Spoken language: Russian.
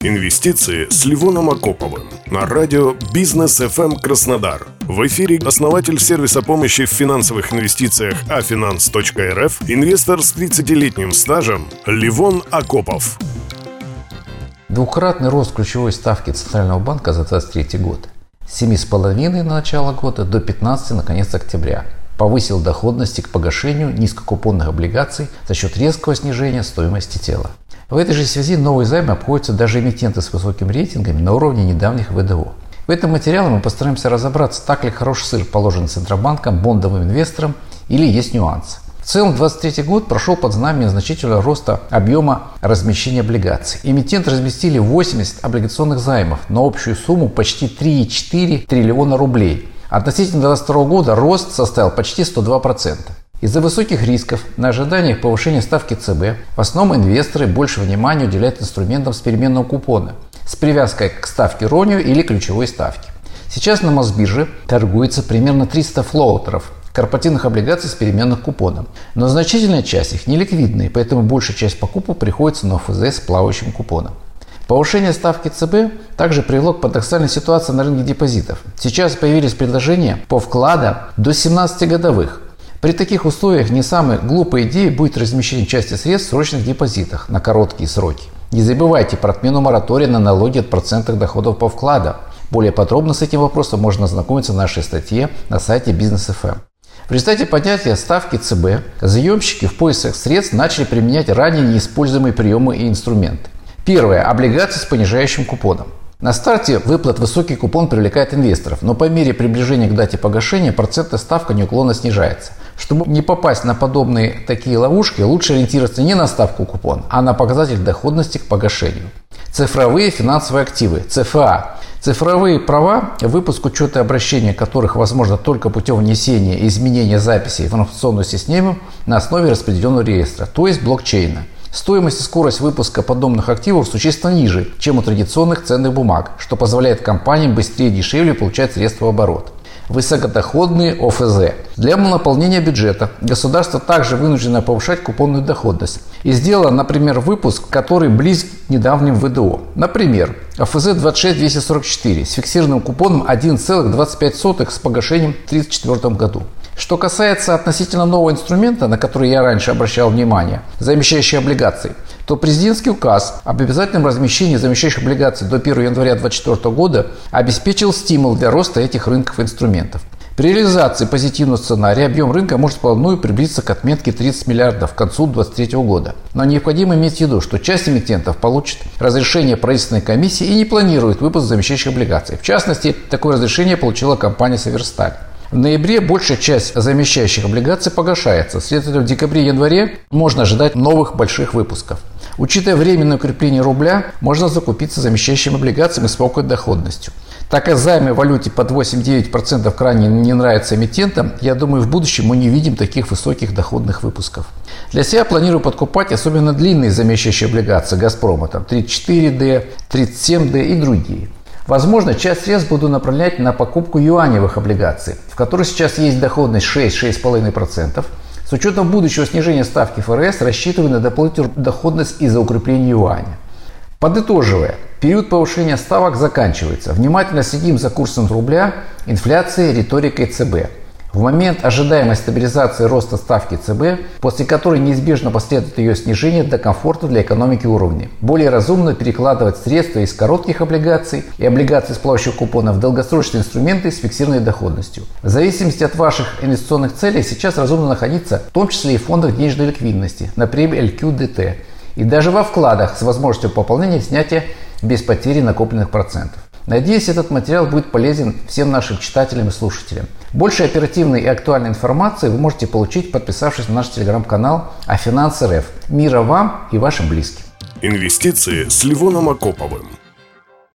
Инвестиции с Ливоном Окоповым на радио «Бизнес FM Краснодар». В эфире основатель сервиса помощи в финансовых инвестициях афинанс.рф, инвестор с 30-летним стажем Ливон Окопов. Двукратный рост ключевой ставки Центрального банка за 2023 год. С 7,5 на начало года до 15 на конец октября. Повысил доходности к погашению низкокупонных облигаций за счет резкого снижения стоимости тела. В этой же связи новые займы обходятся даже эмитенты с высокими рейтингами на уровне недавних ВДО. В этом материале мы постараемся разобраться, так ли хороший сыр положен Центробанком, бондовым инвесторам или есть нюансы. В целом 2023 год прошел под знаменем значительного роста объема размещения облигаций. Эмитенты разместили 80 облигационных займов на общую сумму почти 3,4 триллиона рублей. Относительно 2022 года рост составил почти 102%. Из-за высоких рисков на ожиданиях повышения ставки ЦБ в основном инвесторы больше внимания уделяют инструментам с переменного купона с привязкой к ставке РОНИО или ключевой ставки. Сейчас на Мосбирже торгуется примерно 300 флоутеров корпоративных облигаций с переменным купоном. Но значительная часть их неликвидные, поэтому большая часть покупок приходится на ОФЗ с плавающим купоном. Повышение ставки ЦБ также привело к парадоксальной ситуации на рынке депозитов. Сейчас появились предложения по вкладам до 17 годовых, при таких условиях не самой глупой идеей будет размещение части средств в срочных депозитах на короткие сроки. Не забывайте про отмену моратория на налоги от процентных доходов по вкладам. Более подробно с этим вопросом можно ознакомиться в нашей статье на сайте Бизнес.ФМ. В результате поднятия ставки ЦБ заемщики в поисках средств начали применять ранее неиспользуемые приемы и инструменты. Первое. Облигации с понижающим купоном. На старте выплат высокий купон привлекает инвесторов, но по мере приближения к дате погашения процентная ставка неуклонно снижается. Чтобы не попасть на подобные такие ловушки, лучше ориентироваться не на ставку купона, а на показатель доходности к погашению. Цифровые финансовые активы, ЦФА. Цифровые права, выпуск учета и обращения которых возможно только путем внесения и изменения записи в информационную систему на основе распределенного реестра, то есть блокчейна – Стоимость и скорость выпуска подобных активов существенно ниже, чем у традиционных ценных бумаг, что позволяет компаниям быстрее и дешевле получать средства в оборот. Высокодоходные ОФЗ. Для наполнения бюджета государство также вынуждено повышать купонную доходность. И сделало, например, выпуск, который близок к недавним ВДО. Например, ОФЗ 26244 с фиксированным купоном 1,25 с погашением в 1934 году. Что касается относительно нового инструмента, на который я раньше обращал внимание, замещающие облигации, то президентский указ об обязательном размещении замещающих облигаций до 1 января 2024 года обеспечил стимул для роста этих рынков инструментов. При реализации позитивного сценария объем рынка может вплотную приблизиться к отметке 30 миллиардов к концу 2023 года. Но необходимо иметь в виду, что часть эмитентов получит разрешение правительственной комиссии и не планирует выпуск замещающих облигаций. В частности, такое разрешение получила компания «Северсталь». В ноябре большая часть замещающих облигаций погашается. Следовательно, в декабре-январе можно ожидать новых больших выпусков. Учитывая временное укрепление рубля, можно закупиться замещающими облигациями с высокой доходностью. Так как займы в валюте под 8-9% крайне не нравятся эмитентам, я думаю, в будущем мы не видим таких высоких доходных выпусков. Для себя планирую подкупать особенно длинные замещающие облигации «Газпрома», там 34D, 37D и другие. Возможно, часть средств буду направлять на покупку юаневых облигаций, в которых сейчас есть доходность 6-6,5%. С учетом будущего снижения ставки ФРС рассчитываю на дополнительную доходность из-за укрепления юаня. Подытоживая, период повышения ставок заканчивается. Внимательно следим за курсом рубля, инфляцией, риторикой ЦБ. В момент ожидаемой стабилизации роста ставки ЦБ, после которой неизбежно последует ее снижение до комфорта для экономики уровня, более разумно перекладывать средства из коротких облигаций и облигаций с плавающих купонов в долгосрочные инструменты с фиксированной доходностью. В зависимости от ваших инвестиционных целей сейчас разумно находиться в том числе и в фондах денежной ликвидности, например LQDT, и даже во вкладах с возможностью пополнения и снятия без потери накопленных процентов. Надеюсь, этот материал будет полезен всем нашим читателям и слушателям. Больше оперативной и актуальной информации вы можете получить, подписавшись на наш телеграм-канал «А финансы РФ». Мира вам и вашим близким. Инвестиции с Ливоном Окоповым.